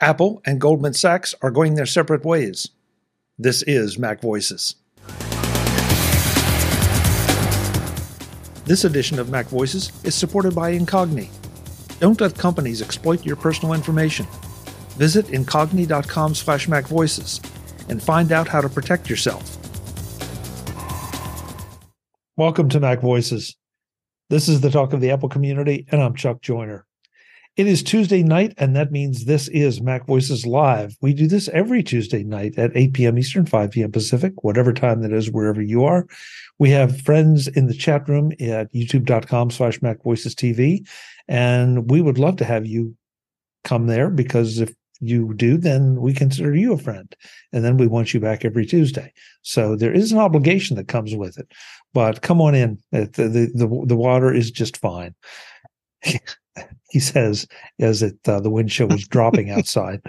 Apple and Goldman Sachs are going their separate ways. This is Mac Voices. This edition of Mac Voices is supported by Incogni. Don't let companies exploit your personal information. Visit incogni.com slash macvoices and find out how to protect yourself. Welcome to Mac Voices. This is the talk of the Apple community, and I'm Chuck Joiner. It is Tuesday night, and that means this is Mac Voices Live. We do this every Tuesday night at 8 p.m. Eastern, 5 p.m. Pacific, whatever time that is, wherever you are. We have friends in the chat room at youtube.com slash Mac Voices TV, and we would love to have you come there because if you do, then we consider you a friend. And then we want you back every Tuesday. So there is an obligation that comes with it. But come on in. The, the, the, the water is just fine. he says as it uh, the wind chill was dropping outside.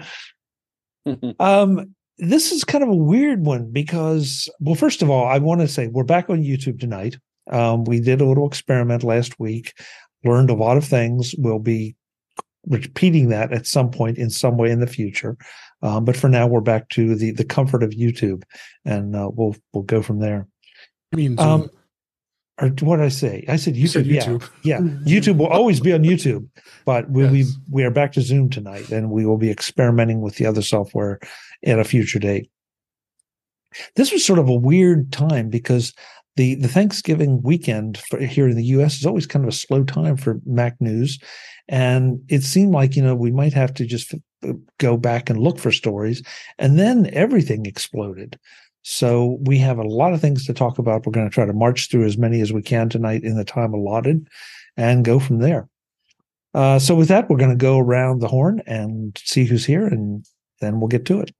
um, this is kind of a weird one because, well, first of all, I want to say we're back on YouTube tonight. Um, we did a little experiment last week, learned a lot of things. We'll be repeating that at some point in some way in the future. Um, but for now, we're back to the the comfort of YouTube, and uh, we'll we'll go from there. I mean, um, or what did I say? I said YouTube. said YouTube. Yeah, yeah. Mm-hmm. YouTube will always be on YouTube, but we, yes. we we are back to Zoom tonight, and we will be experimenting with the other software at a future date. This was sort of a weird time because the the Thanksgiving weekend for, here in the U.S. is always kind of a slow time for Mac news, and it seemed like you know we might have to just uh, go back and look for stories, and then everything exploded. So we have a lot of things to talk about. We're going to try to march through as many as we can tonight in the time allotted and go from there. Uh, so with that, we're going to go around the horn and see who's here, and then we'll get to it.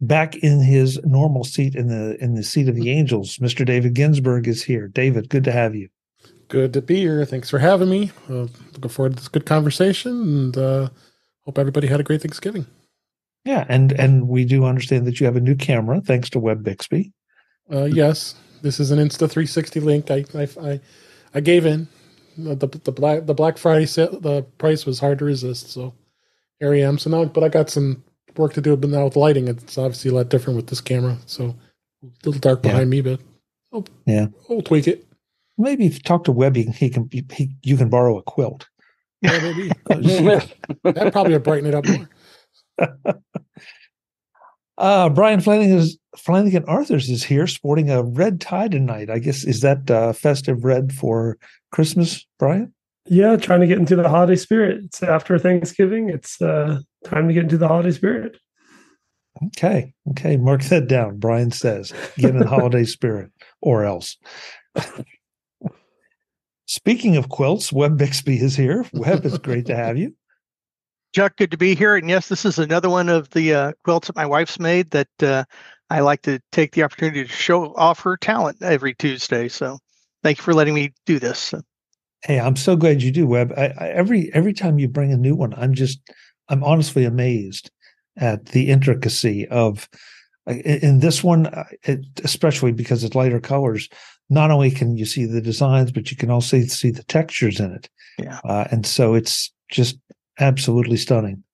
Back in his normal seat in the in the seat of the angels, Mr. David Ginsburg is here. David, good to have you. Good to be here. Thanks for having me. Uh, looking forward to this good conversation, and uh, hope everybody had a great Thanksgiving. Yeah, and and we do understand that you have a new camera thanks to Web Bixby. Uh, yes, this is an Insta 360 link. I I I, I gave in. The, the black the Black Friday sale, the price was hard to resist. So here I am. So now, but I got some work to do. But now with lighting, it's obviously a lot different with this camera. So a little dark behind yeah. me, but oh, yeah, we'll tweak it. Maybe if you talk to Webby, he can he, you can borrow a quilt. Yeah, maybe that probably would brighten it up more. Uh, Brian Flanigan, is, Flanigan Arthurs is here sporting a red tie tonight. I guess, is that uh, festive red for Christmas, Brian? Yeah, trying to get into the holiday spirit. It's after Thanksgiving. It's uh, time to get into the holiday spirit. Okay. Okay. Mark that down. Brian says, get in the holiday spirit or else. Speaking of quilts, Web Bixby is here. Web, it's great to have you. Chuck, good to be here. And yes, this is another one of the uh, quilts that my wife's made that uh, I like to take the opportunity to show off her talent every Tuesday. So thank you for letting me do this. Hey, I'm so glad you do, Web. I, I, every every time you bring a new one, I'm just I'm honestly amazed at the intricacy of in this one, uh, it, especially because it's lighter colors. Not only can you see the designs, but you can also see the textures in it. Yeah, uh, and so it's just absolutely stunning.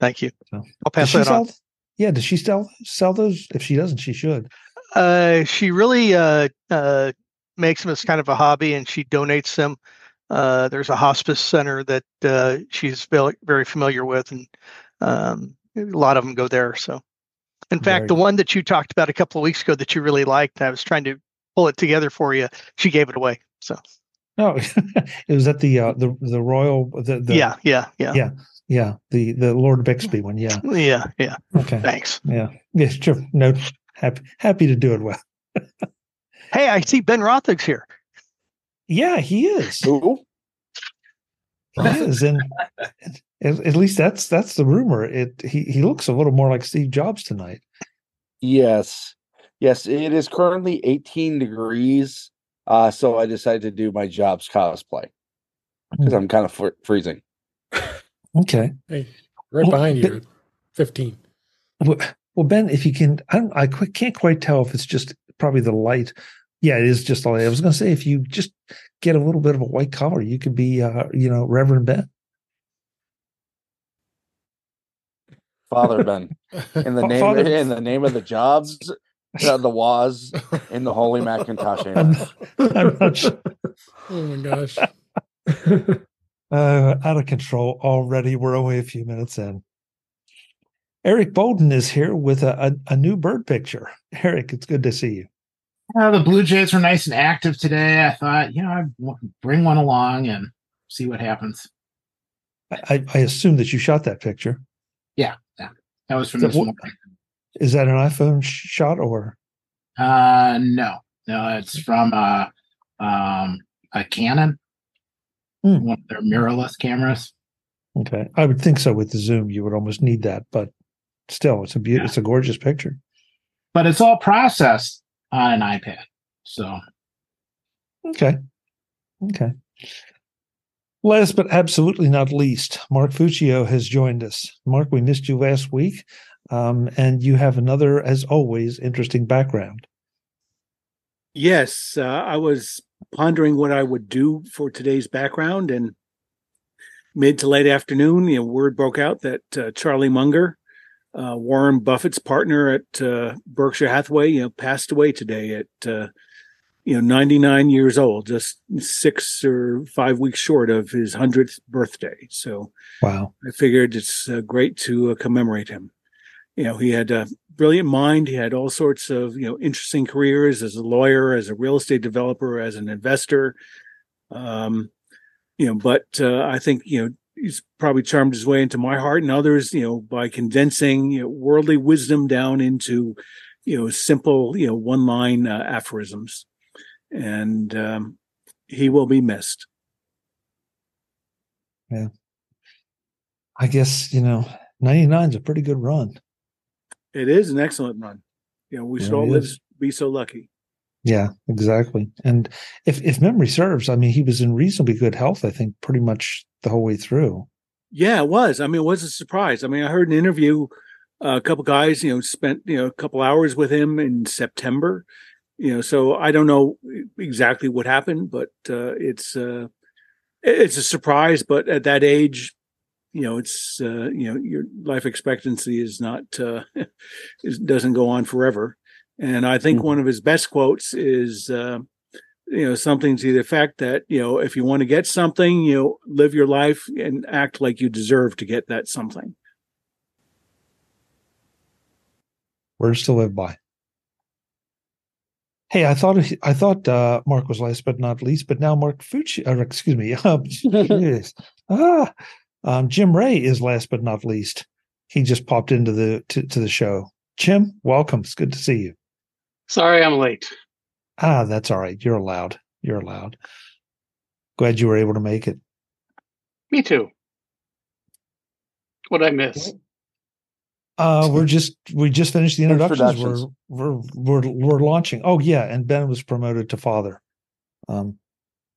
Thank you. So, I'll pass that sell, on. Yeah, does she sell sell those? If she doesn't, she should. Uh, she really uh, uh, makes them as kind of a hobby, and she donates them. Uh, there's a hospice center that uh, she's very familiar with, and um, a lot of them go there. So, in fact, very the one that you talked about a couple of weeks ago that you really liked, I was trying to pull it together for you. She gave it away. So, no, it was at the uh, the the royal. The, the, yeah, yeah, yeah, yeah, yeah. The the Lord Bixby one. Yeah, yeah, yeah. Okay, thanks. Yeah, yes, sure. No, happy happy to do it well. hey, I see Ben Roethig's here. Yeah, he is. Ooh. He is, and at, at least that's that's the rumor. It he he looks a little more like Steve Jobs tonight. Yes, yes. It is currently 18 degrees uh, so I decided to do my Jobs cosplay because hmm. I'm kind of fr- freezing. Okay. Hey, right well, behind you, 15. Well, Ben, if you can, I, don't, I can't quite tell if it's just probably the light. Yeah, it is just the light. I was going to say, if you just get a little bit of a white collar, you could be, uh, you know, Reverend Ben. Father Ben. In the name Father- in the name of the jobs, uh, the was, in the holy Macintosh. I'm, I'm not su- Oh my gosh. uh, out of control already. We're only a few minutes in. Eric Bolden is here with a, a, a new bird picture. Eric, it's good to see you. Uh, the Blue Jays were nice and active today. I thought, you know, I'd bring one along and see what happens. I, I assume that you shot that picture. Yeah, yeah. that was from So this what- morning. Is that an iPhone sh- shot or? Uh, no, no, it's from a um, a Canon, Hmm. one of their mirrorless cameras. Okay, I would think so. With the zoom, you would almost need that, but still, it's a beautiful, Yeah. it's a gorgeous picture. But it's all processed on an iPad. So Okay, okay. Last but absolutely not least, Mark Fuccio has joined us. Mark, we missed you last week, um, and you have another, as always, interesting background. Yes, uh, I was pondering what I would do for today's background, and mid to late afternoon, you know, word broke out that uh, Charlie Munger, uh, Warren Buffett's partner at uh, Berkshire Hathaway, you know, passed away today at uh, you know 99 years old, just six or five weeks short of his hundredth birthday. So Wow. I figured it's uh, great to uh, commemorate him. You know, he had a brilliant mind. He had all sorts of you know interesting careers as a lawyer, as a real estate developer, as an investor. Um, you know, but uh, I think you know he's probably charmed his way into my heart and others. You know, by condensing you know worldly wisdom down into you know simple you know one line uh, aphorisms, and um, he will be missed. Yeah. I guess you know, ninety nine is a pretty good run. It is an excellent run. You know, we should Really all be so lucky. Yeah, exactly. And if if memory serves, I mean, he was in reasonably good health. I think pretty much the whole way through. Yeah, it was. I mean, it was a surprise. I mean, I heard an interview. Uh, a couple guys, you know, spent you know a couple hours with him in September. You know, so I don't know exactly what happened, but uh, it's uh, it's a surprise. But at that age, you know, it's uh, you know your life expectancy is not uh, doesn't go on forever. And I think Mhm. one of his best quotes is. Uh, you know something to the effect that you know if you want to get something you know live your life and act like you deserve to get that something Words to live by. Hey, I thought I thought uh, Mark was last but not least, but now Mark Fucci, or excuse me, um, ah, um, Jim Rea is last but not least. He just popped into the to, to the show. Jim, welcome. It's good to see you. Sorry, I'm late. Ah, that's all right. You're allowed. You're allowed. Glad you were able to make it. Me too. What I miss? Uh, we're just we just finished the introductions. We're we're we're we're launching. Oh yeah, and Ben was promoted to father. Um,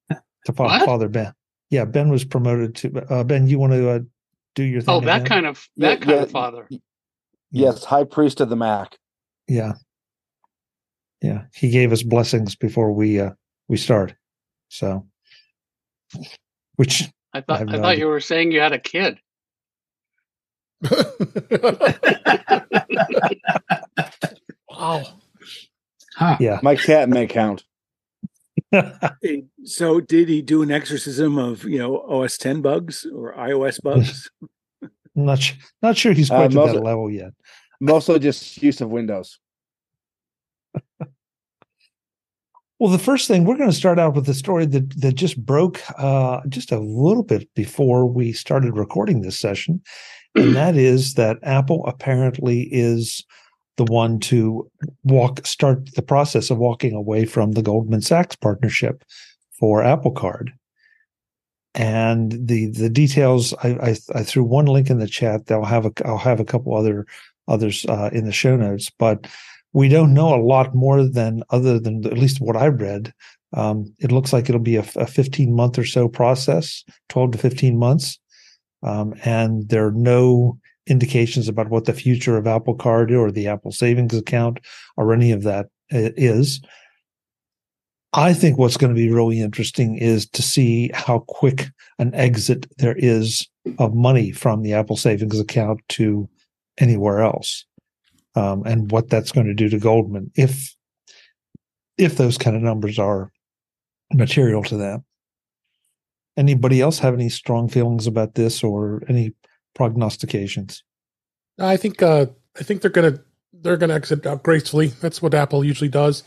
to fa- father Ben. Yeah, Ben was promoted to uh, Ben. You want to uh, do your thing? Oh, that again? kind of Yeah, that kind yeah. of father. Yes, High Priest of the Mac. Yeah, yeah. He gave us blessings before we uh we start. So, which I thought have I, thought idea. you were saying you had a kid. wow. huh. yeah. My cat may count. Hey, so did he do an exorcism of you know os 10 bugs or ios bugs not su- not sure he's Uh, quite to that level yet. Mostly just use of Windows. Well, the first thing we're going to start out with the story that that just broke uh, just a little bit before we started recording this session, and that is that Apple apparently is the one to walk start the process of walking away from the Goldman Sachs partnership for Apple Card. And the the details I, I I threw one link in the chat. They'll have a I'll have a couple other others uh, in the show notes, but we don't know a lot more than other than at least what I read. Um, it looks like it'll be a, a 15 month or so process, 12 to 15 months. Um, and there are no indications about what the future of Apple Card or the Apple Savings account or any of that uh. I think what's going to be really interesting is to see how quick an exit there is of money from the Apple Savings account to anywhere else, um, and what that's going to do to Goldman if if those kind of numbers are material to them. Anybody else have any strong feelings about this or any prognostications? I think uh, I think they're gonna they're gonna exit out gracefully. That's what Apple usually does.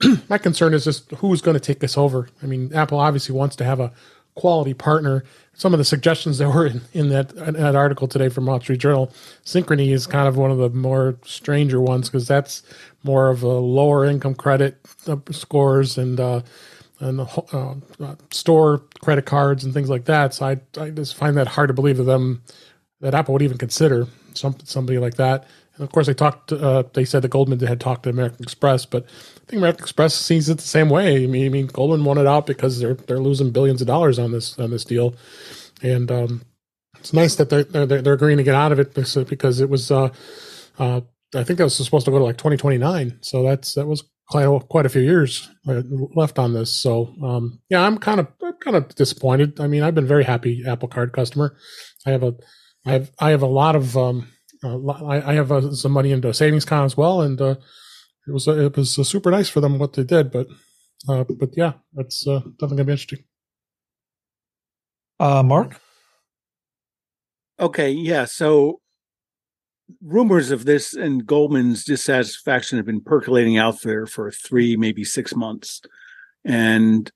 My concern is just who's going to take this over. I mean, Apple obviously wants to have a quality partner. Some of the suggestions that were in, in that in that article today from Wall Street Journal, Synchrony is kind of one of the more stranger ones because that's more of a lower income credit uh, scores and uh, and uh, uh, store credit cards and things like that. So I I just find that hard to believe that them that Apple would even consider some somebody like that. And of course, they talked. Uh, they said that Goldman had talked to American Express, but I think American Express sees it the same way. I mean, I mean, Goldman wanted out because they're they're losing billions of dollars on this on this deal, and um, it's nice that they're, they're they're agreeing to get out of it because it was. Uh, uh, I think that was supposed to go to like 2029, so that's that was quite a, quite a few years uh, left on this. So um, yeah, I'm kind of I'm kind of disappointed. I mean, I've been very happy Apple Card customer. I have a I have I have a lot of um, uh, I, I, have uh, some money into a savings account as well, and uh, it was it was uh, super nice for them what they did. But uh, but yeah, that's uh, definitely gonna be interesting. Mark. Okay, yeah. So rumors of this and Goldman's dissatisfaction have been percolating out there for three, maybe six months, and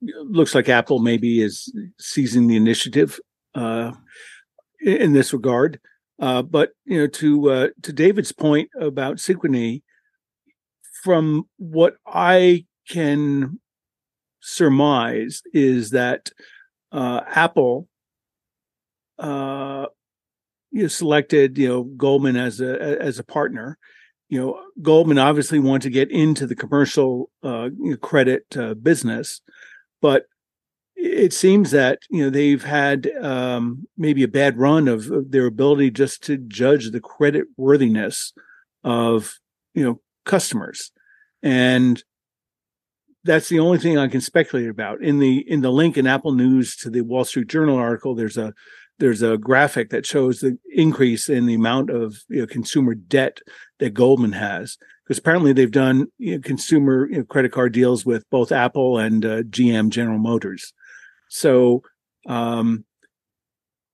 looks like Apple maybe is seizing the initiative in this regard. Uh, but you know, to uh, to David's point about Synchrony, from what I can surmise is that uh, Apple, uh, you know, selected you know Goldman as a as a partner. You know, Goldman obviously wanted to get into the commercial uh, credit uh, business, but it seems that you know they've had um, maybe a bad run of, of, their ability just to judge the credit worthiness of you know customers, and that's the only thing I can speculate about. In the in the link in Apple News to the Wall Street Journal article, there's a there's a graphic that shows the increase in the amount of you know, consumer debt that Goldman has because apparently they've done you know, consumer you know, credit card deals with both Apple and uh, GM General Motors. So um,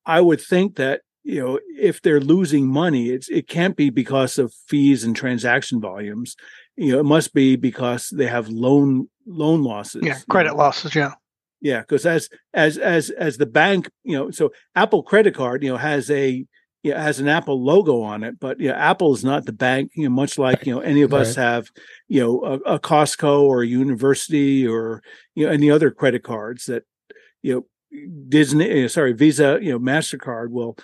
I would think that you know if they're losing money, it's it can't be because of fees and transaction volumes. You know, it must be because they have loan loan losses. Yeah, credit losses. Yeah. Yeah, because as as as as the bank, you know, so Apple credit card, you know, has a you know, has an Apple logo on it, but you know, Apple is not the bank. You know, much like you know any of right. us have, you know, a, a, Costco or a university or you know any other credit cards that you know Disney, uh, sorry, Visa, you know, Mastercard will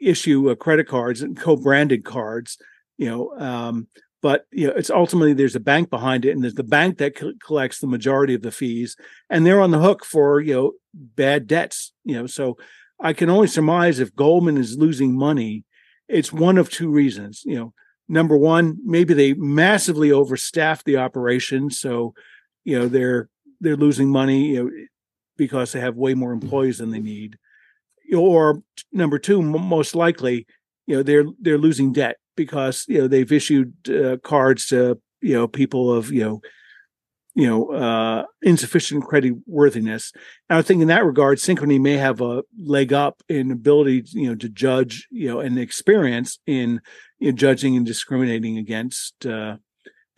issue uh, credit cards and co-branded cards, you know. Um, but you know, it's ultimately there's a bank behind it, and there's the bank that co- collects the majority of the fees, and they're on the hook for you know bad debts. You know, so I can only surmise if Goldman is losing money, it's one of two reasons. You know, number one, maybe they massively overstaffed the operation, so you know they're they're losing money. You know, because they have way more employees than they need. Or number two most likely you know they're they're losing debt because you know they've issued uh, cards to you know people of you know you know uh insufficient credit worthiness and i think in that regard synchrony may have a leg up in ability you know to judge you know and experience in you know, judging and discriminating against uh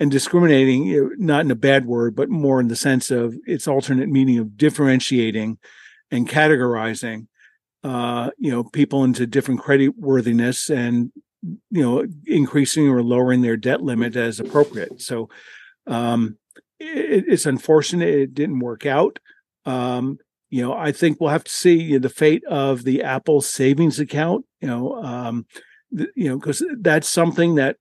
and discriminating, not in a bad word, but more in the sense of its alternate meaning of differentiating and categorizing, uh, you know, people into different credit worthiness and, you know, increasing or lowering their debt limit as appropriate. So, um, it, it's unfortunate it didn't work out. Um, you know, I think we'll have to see the fate of the Apple savings account. You know, um, you know, because that's something that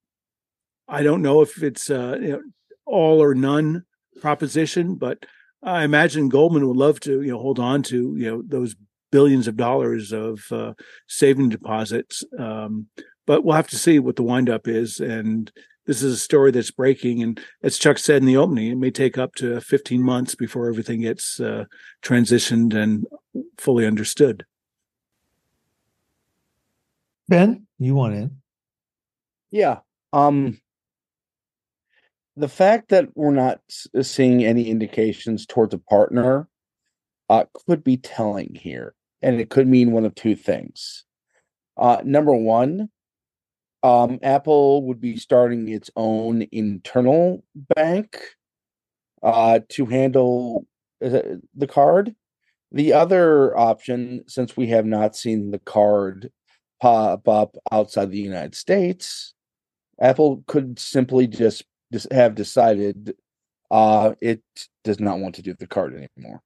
I don't know if it's uh, you know, all or none proposition, but I imagine Goldman would love to you know hold on to you know those billions of dollars of uh, saving deposits. Um, but we'll have to see what the windup is. And this is a story that's breaking. And as Chuck said in the opening, it may take up to 15 months before everything gets uh, transitioned and fully understood. Ben, you want in? Yeah. Um the fact that we're not seeing any indications towards a partner uh could be telling here. And it could mean one of two things. Uh number one, um Apple would be starting its own internal bank uh to handle uh, the card. The other option, since we have not seen the card pop up outside the United States, Apple could simply just have decided uh, it does not want to do the card anymore.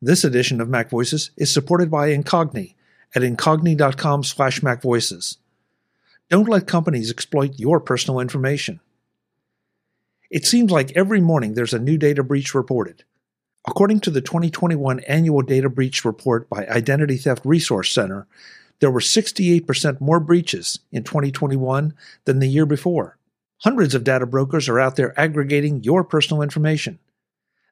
This edition of Mac Voices is supported by Incogni at incogni.com slash macvoices. Don't let companies exploit your personal information. It seems like every morning there's a new data breach reported. According to the 2021 Annual Data Breach Report by Identity Theft Resource Center, there were 68% more breaches in 2021 than the year before. Hundreds of data brokers are out there aggregating your personal information.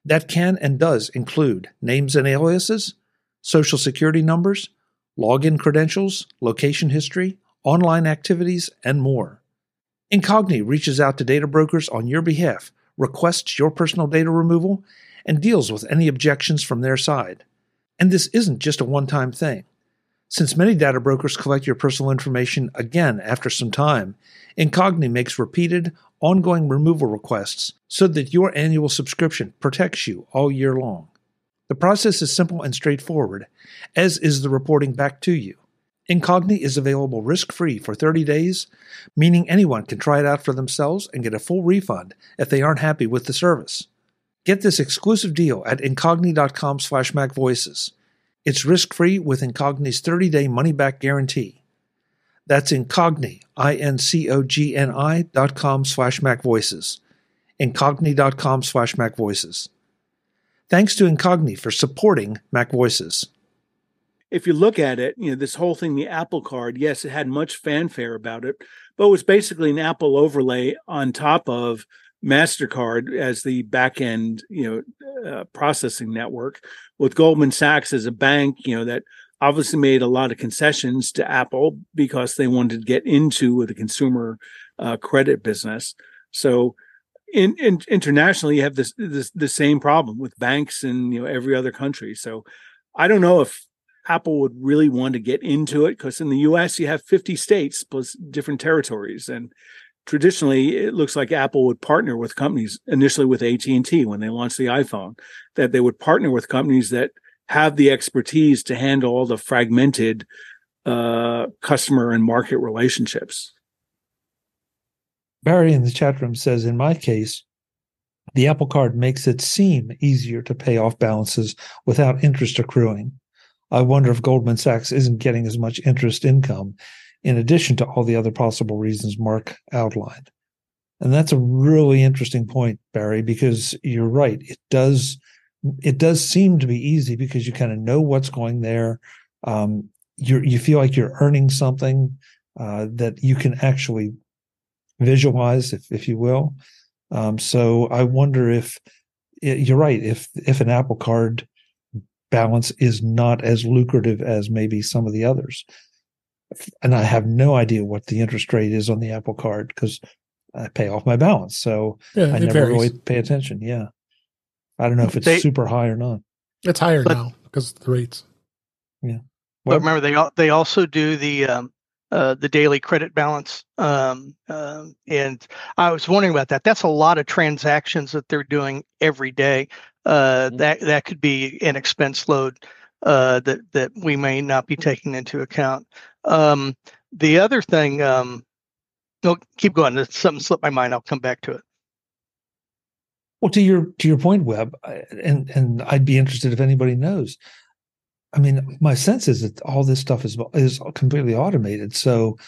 That can and does include names and aliases, social security numbers, login credentials, location history, online activities, and more. Incogni reaches out to data brokers on your behalf, requests your personal data removal, and deals with any objections from their side. And this isn't just a one time thing. Since many data brokers collect your personal information again after some time, Incogni makes repeated, ongoing removal requests so that your annual subscription protects you all year long. The process is simple and straightforward, as is the reporting back to you. Incogni is available risk free for 30 days, meaning anyone can try it out for themselves and get a full refund if they aren't happy with the service. Get this exclusive deal at incogni.com slash macvoices. It's risk-free with Incogni's 30-day money-back guarantee. That's Incogni, I-N-C-O-G-N-I dot com slash macvoices. Incogni.com slash macvoices. Thanks to Incogni for supporting Mac Voices. if you look at it, you know, this whole thing, the Apple card, yes, it had much fanfare about it, but it was basically an Apple overlay on top of MasterCard as the back end, you know, uh, processing network with Goldman Sachs as a bank, you know, that obviously made a lot of concessions to Apple because they wanted to get into the consumer uh, credit business. So, in, in internationally, you have this, this the same problem with banks in you know every other country. So, I don't know if Apple would really want to get into it because in the US you have 50 states plus different territories and traditionally it looks like Apple would partner with companies initially with AT&T when they launched the iPhone that they would partner with companies that have the expertise to handle all the fragmented uh, customer and market relationships. Barry in the chat room says, in my case, the Apple Card makes it seem easier to pay off balances without interest accruing. I wonder if Goldman Sachs isn't getting as much interest income in addition to all the other possible reasons Mark outlined. And that's a really interesting point, Barry, because you're right. It does it does seem to be easy because you kind of know what's going there. Um, you you feel like you're earning something uh, that you can actually visualize, if if you will. Um, so I wonder if you're right. If if an Apple Card balance is not as lucrative as maybe some of the others, and I have no idea what the interest rate is on the Apple Card because I pay off my balance, so Yeah, I never varies. really pay attention. Yeah, I don't know if it's They- super high or not. It's higher But- now because of the rates. Well- but remember, they they also do the um, uh, the daily credit balance, um, um, and I was wondering about that. That's a lot of transactions that they're doing every day. Uh, Mhm. that that could be an expense load uh, that that we may not be taking into account. Um, the other thing, um, no, keep going. There's Something slipped my mind. I'll come back to it. Well, to your to your point, Web, and and I'd be interested if anybody knows. I mean, my sense is that all this stuff is is completely automated. So,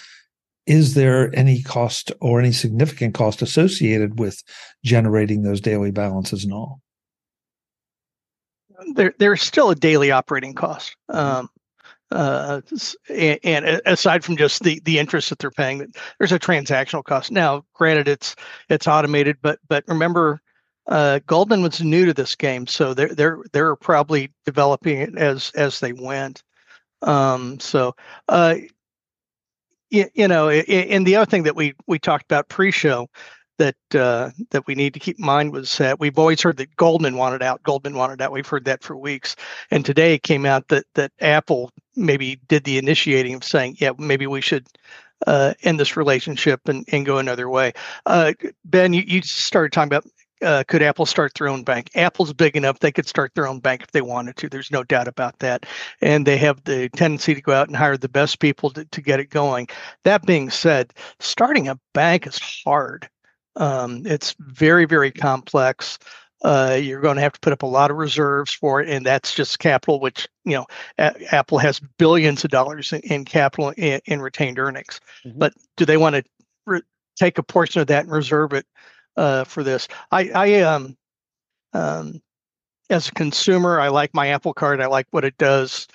is there any cost or any significant cost associated with generating those daily balances and all? There there's still a daily operating cost. Um, uh, and, and aside from just the the interest that they're paying, there's a transactional cost. Now, granted, it's it's automated, but but remember, uh, Goldman was new to this game, so they're they're they're probably developing it as as they went. Um, so uh, you, you know, and the other thing that we we talked about pre-show that uh, that we need to keep in mind was that we've always heard that Goldman wanted out. Goldman wanted out. We've heard that for weeks, and today it came out that that Apple maybe did the initiating of saying, yeah, maybe we should uh, end this relationship and, and go another way. Uh, ben, you, you started talking about uh, could Apple start their own bank? Apple's big enough; they could start their own bank if they wanted to. There's no doubt about that. And they have the tendency to go out and hire the best people to, to get it going. That being said, starting a bank is hard. Um, it's very, very complex. Uh, you're going to have to put up a lot of reserves for it, and that's just capital, which you know A- Apple has billions of dollars in, in capital in, in retained earnings. Mhm. But do they want to re- take a portion of that and reserve it uh, for this? I, I um, um, as a consumer, I like my Apple Card. I like what it does.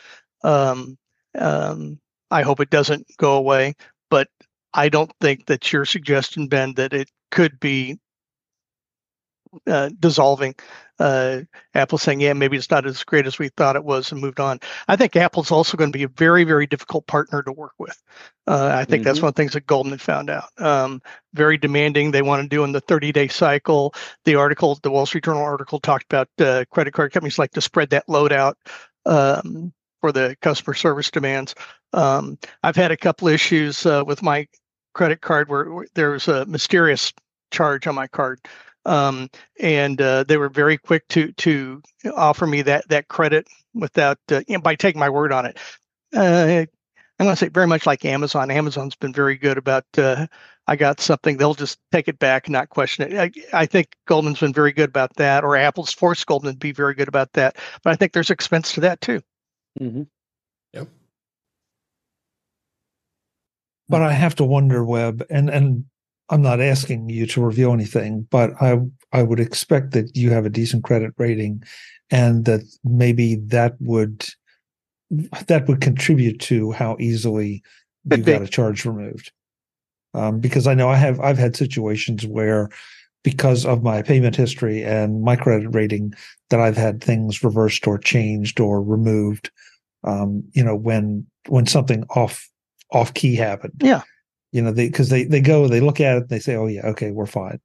Um, um, I hope it doesn't go away, but I don't think that your suggestion, Ben, that it could be uh, dissolving. Uh, Apple saying, "Yeah, maybe it's not as great as we thought it was," and moved on. I think Apple's also going to be a very, very difficult partner to work with. Uh, I think that's Mhm. one of the things that Goldman found out. Um, very demanding. They want to do in the 30-day cycle. The article, the Wall Street Journal article, talked about uh, credit card companies like to spread that load out um, for the customer service demands. Um, I've had a couple issues uh, with my credit card where, there was a mysterious charge on my card um, and uh, they were very quick to to offer me that that credit without uh, you know, by taking my word on it. Uh, I'm going to say very much like Amazon. Amazon's been very good about. Uh, I got something, they'll just take it back not question it. I, I think Goldman's been very good about that, or Apple's forced Goldman to be very good about that. But I think there's expense to that too. Mhm. But I have to wonder, Web, and and I'm not asking you to reveal anything, but I I would expect that you have a decent credit rating, and that maybe that would that would contribute to how easily you got a charge removed. Um, because I know I have I've had situations where because of my payment history and my credit rating that I've had things reversed or changed or removed. Um, you know, when when something off off key happened. Yeah. You know, they because they they go, they look at it, and they say, "Oh yeah, okay, we're fine."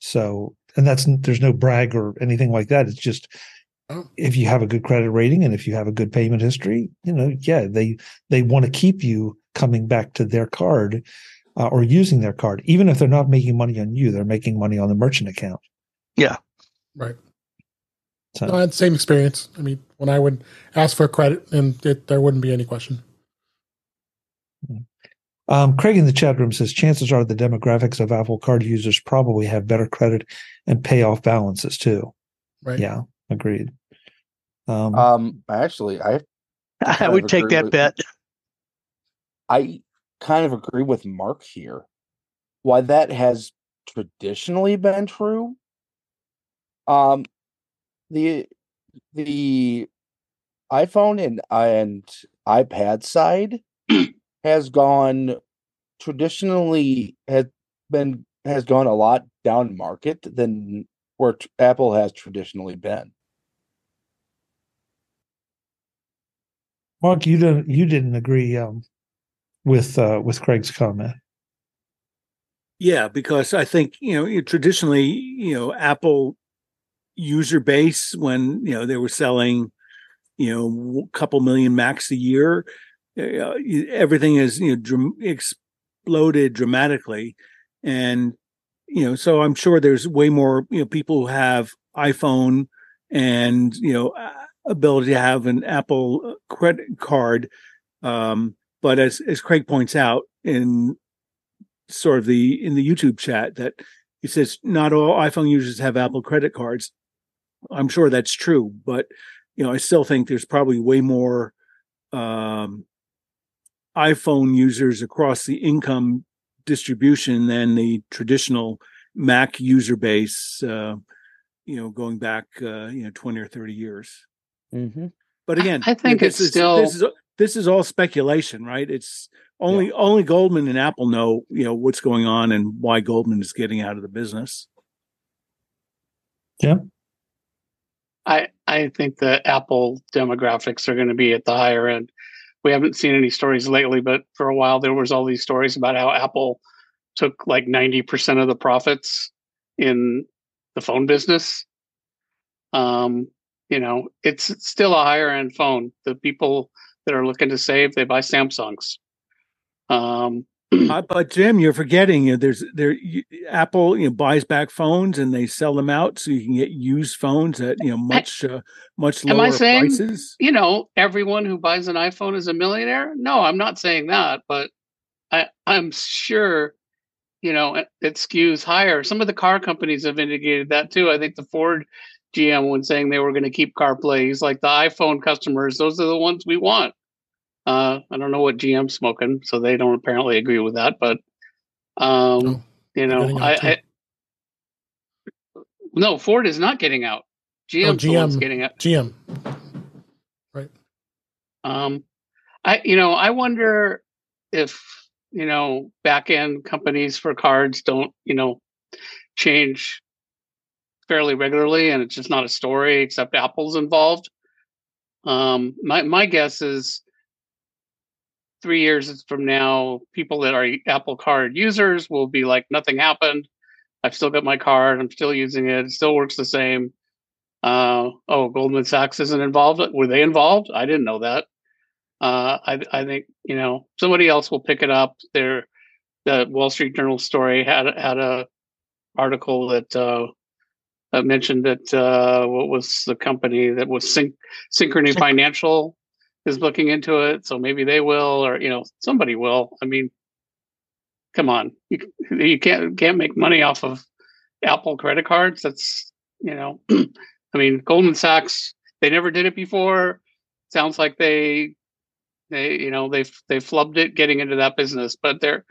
So, and that's there's no brag or anything like that. It's just Oh. if you have a good credit rating and if you have a good payment history, you know, yeah, they they want to keep you coming back to their card uh, or using their card, even if they're not making money on you, they're making money on the merchant account. Yeah. Right. So, No, I had the same experience. I mean, when I would ask for credit, and it, there wouldn't be any question. Um, Craig in the chat room says chances are the demographics of Apple Card users probably have better credit and payoff balances too. Right. Yeah, agreed. Um, Um, actually, I I would take that with- bet. I kind of agree with Mark here. Why that has traditionally been true. Um, the the iPhone and and iPad side has gone traditionally has been has gone a lot down market than where t- Apple has traditionally been. Mark, you didn't you didn't agree um, with uh, with Craig's comment. Yeah, because I think you know you- traditionally, you know, Apple user base when you know they were selling, you know, a couple million Macs a year, uh, everything is you know dram- exploded dramatically, and you know, so I'm sure there's way more you know people who have iPhone and you know ability to have an Apple uh, credit card. Um, but as as Craig points out in sort of the in the YouTube chat that he says not all iPhone users have Apple credit cards. I'm sure that's true, but you know, I still think there's probably way more um, iPhone users across the income distribution than the traditional Mac user base. Uh, you know, going back uh, you know 20 or 30 years. Mm-hmm. But again, I think this it's is, still- this is this is all speculation, right? It's only only Goldman and Apple know you know what's going on and why Goldman is getting out of the business. Yeah. I I think the Apple demographics are going to be at the higher end. We haven't seen any stories lately, but for a while there was all these stories about how Apple took like 90% of the profits in the phone business. Um, you know, it's still a higher end phone. The people that are looking to save, they buy Samsungs. Um, Uh, but Jim, you're forgetting you know, there's there you, Apple you know buys back phones and they sell them out so you can get used phones at you know much uh, much Am lower I saying- prices. you know, everyone who buys an iPhone is a millionaire. No, I'm not saying that, but I, I'm sure, you know, it, it skews higher. Some of the car companies have indicated that too. I think the Ford GM, when saying they were going to keep CarPlay, he's like the iPhone customers; those are the ones we want. Uh, I don't know what GM's smoking, so they don't apparently agree with that. But, um, No, you know, I. I no Ford is not getting out. GM's the one's GM. getting out. GM. Right? Um, I you know I wonder if you know back end companies for cards don't you know change fairly regularly, and it's just not a story except Apple's involved. Um, my my guess is three years from now, people that are Apple Card users will be like, nothing happened. I've still got my card. I'm still using it. It still works the same. Uh, oh, Goldman Sachs isn't involved. Were they involved? I didn't know that. Uh, I, I think you know somebody else will pick it up. There, the Wall Street Journal story had had a article that uh, mentioned that uh, what was the company that was Syn- Synchrony Financial is looking into it. So maybe they will, or you know, somebody will. I mean, come on, you, you can't can't make money off of Apple credit cards. That's you know, I mean, Goldman Sachs they never did it before. Sounds like they they you know they they flubbed it getting into that business, but there are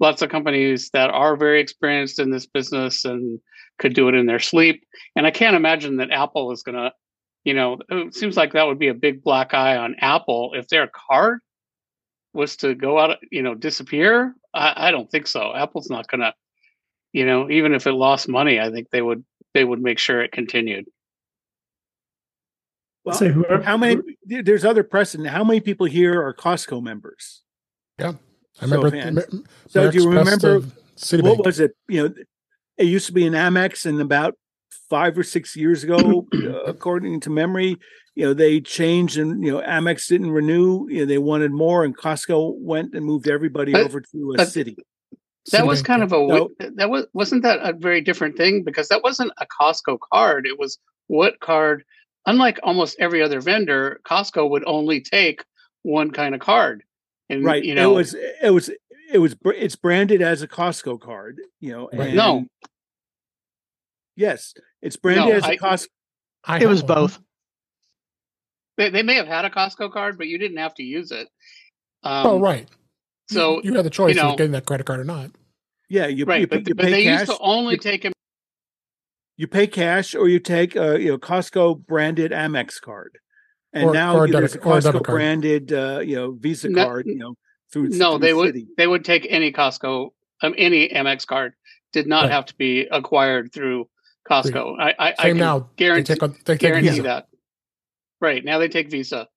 lots of companies that are very experienced in this business and could do it in their sleep. And I can't imagine that Apple is going to, you know, it seems like that would be a big black eye on Apple if their card was to go out, you know, disappear. I, I don't think so. Apple's not going to, you know, even if it lost money, I think they would they would make sure it continued. Well, Say whoever- how many? There's other precedent. How many people here are Costco members? Yeah, I remember. So, Amer- So do you remember what was it? You know, it used to be an Amex, and about five or six years ago, uh, according to memory, you know, they changed, and you know, Amex didn't renew. You know, they wanted more, and Costco went and moved everybody But- over to a Citi. That was kind of a wi- that was wasn't that a very different thing because that wasn't a Costco card. It was what card. Unlike almost every other vendor, Costco would only take one kind of card. And right you know, it was it was it was it's branded as a costco card you know Right. No. Yes it's branded No, as a I- costco I It was one. both. they, they may have had a Costco card, but you didn't have to use it. Um, oh, right. So you, you had the choice know- of getting that credit card or not. yeah you, right, you, but, you but they cash used to only you, take him. you pay cash or you take a you know costco branded amex card and Or- now or a there's a debit- a costco card. branded uh you know visa No- card you know through No, through they would Citi. they would take any Costco, um, any Amex card. Did not Right. have to be acquired through Costco. I I, I Same can now. They guarantee take, on, they take guarantee Visa. that. Right now they take Visa.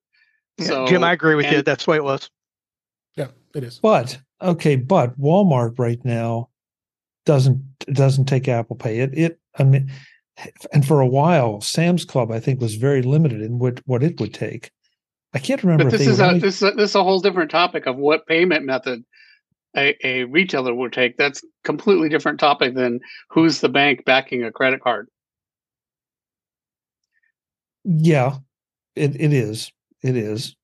Yeah, So Jim, I agree with you. That's the way it was. Yeah, it is. But okay, but Walmart right now doesn't doesn't take Apple Pay. It it I mean, and for a while, Sam's Club I think was very limited in what what it would take. I can't remember But if this they is a only- this is a, this is a whole different topic of what payment method a, a retailer would take. That's completely different topic than who's the bank backing a credit card. yeah, it it is it is.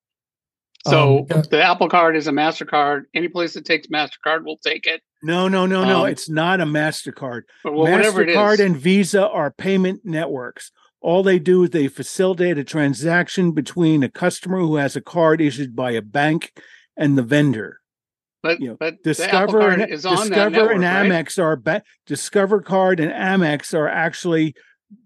So Um, yeah. the Apple Card is a Mastercard. Any place that takes Mastercard will take it, no no no no Um, it's not a mastercard or well, whatever mastercard is. and visa are payment networks all they do is they facilitate a transaction between a customer who has a card issued by a bank and the vendor but you know, but the Apple Discover Card and is on that Discover network, and right? Amex are ba- Discover Card and Amex are actually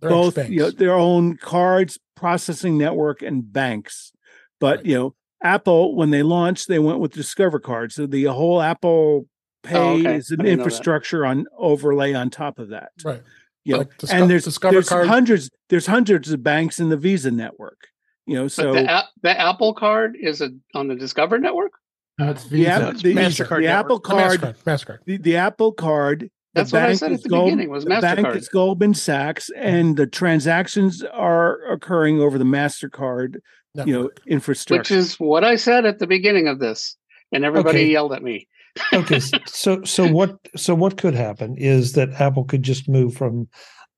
They're both you know, their own cards processing network and banks. But Right. you know, Apple when they launched, they went with Discover Card, so the whole Apple oh, Pay Oh, okay. is an didn't know that. infrastructure on overlay on top of that. right. You know, Like Disco- and there's Discover there's Card- hundreds there's hundreds of banks in the Visa network. You know, But so the, the Apple Card is a, on the Discover network. No, it's the, Visa. app, it's the, MasterCard the Apple card, Mastercard. Mastercard. the, the Apple card, the That's what I said at the Gold- beginning was the bank MasterCard. is Goldman Sachs, and the transactions are occurring over the Mastercard, you know, infrastructure. Which is what I said at the beginning of this, and everybody Okay. yelled at me. okay so so what so what could happen is that apple could just move from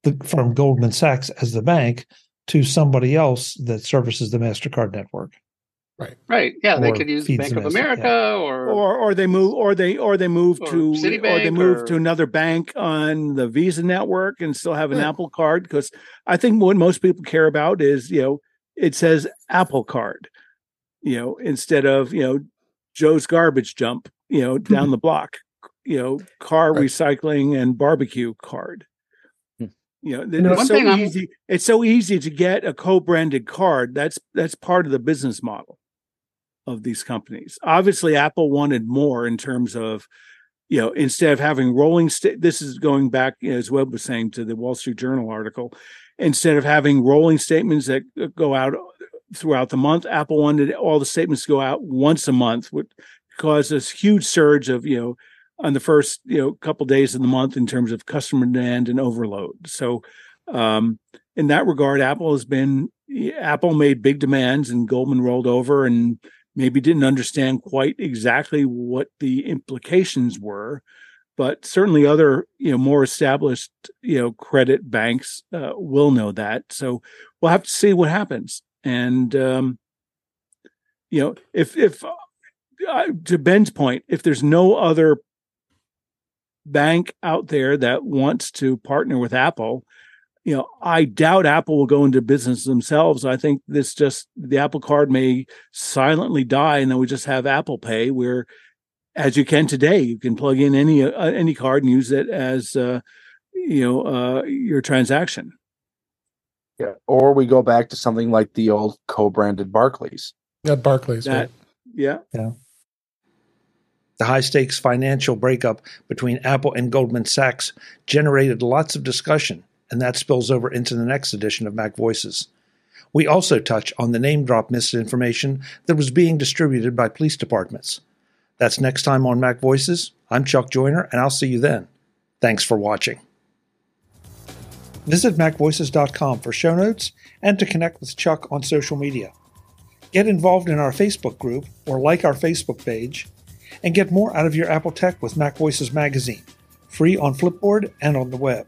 the from goldman sachs as the bank to somebody else that services the mastercard network Right? Right. Yeah, they could use Bank of America yeah. or, or or they move or they or they move Or to or they move or- to another bank on the Visa network and still have an Yeah. Apple card because I think what most people care about is you know it says Apple card, you know instead of you know Joe's garbage dump, you know down the block, you know car Right. recycling and barbecue card. Hmm. You know, know, it's One so thing I'm- easy. It's so easy to get a co-branded card. That's that's part of the business model of these companies. Obviously, Apple wanted more in terms of, you know, instead of having rolling sta- this is going back, you know, as Web was saying to the Wall Street Journal article, instead of having rolling statements that go out throughout the month, Apple wanted all the statements to go out once a month, which caused this huge surge of, you know, on the first, you know, couple days of the month in terms of customer demand and overload. So, um, in that regard, Apple has been Apple made big demands and Goldman rolled over and maybe didn't understand quite exactly what the implications were but certainly other you know more established you know credit banks uh, will know that. So we'll have to see what happens. And um you know if if uh, to ben's point if there's no other bank out there that wants to partner with apple you know, I doubt Apple will go into business themselves. I think this just the Apple Card may silently die, and then we just have Apple Pay, where, as you can today, you can plug in any uh, any card and use it as uh, you know uh, your transaction. Yeah. Or we go back to something like the old co-branded Barclays. Yeah, Barclays. That, right. yeah, The high stakes financial breakup between Apple and Goldman Sachs generated lots of discussion, and that spills over into the next edition of Mac Voices. We also touch on the name drop misinformation that was being distributed by police departments. That's next time on Mac Voices. I'm Chuck Joiner, and I'll see you then. Thanks for watching. Visit MacVoices.com for show notes and to connect with Chuck on social media. Get involved in our Facebook group or like our Facebook page and get more out of your Apple tech with Mac Voices Magazine, free on Flipboard and on the web.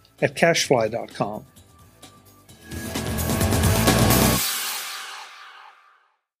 at cachefly.com.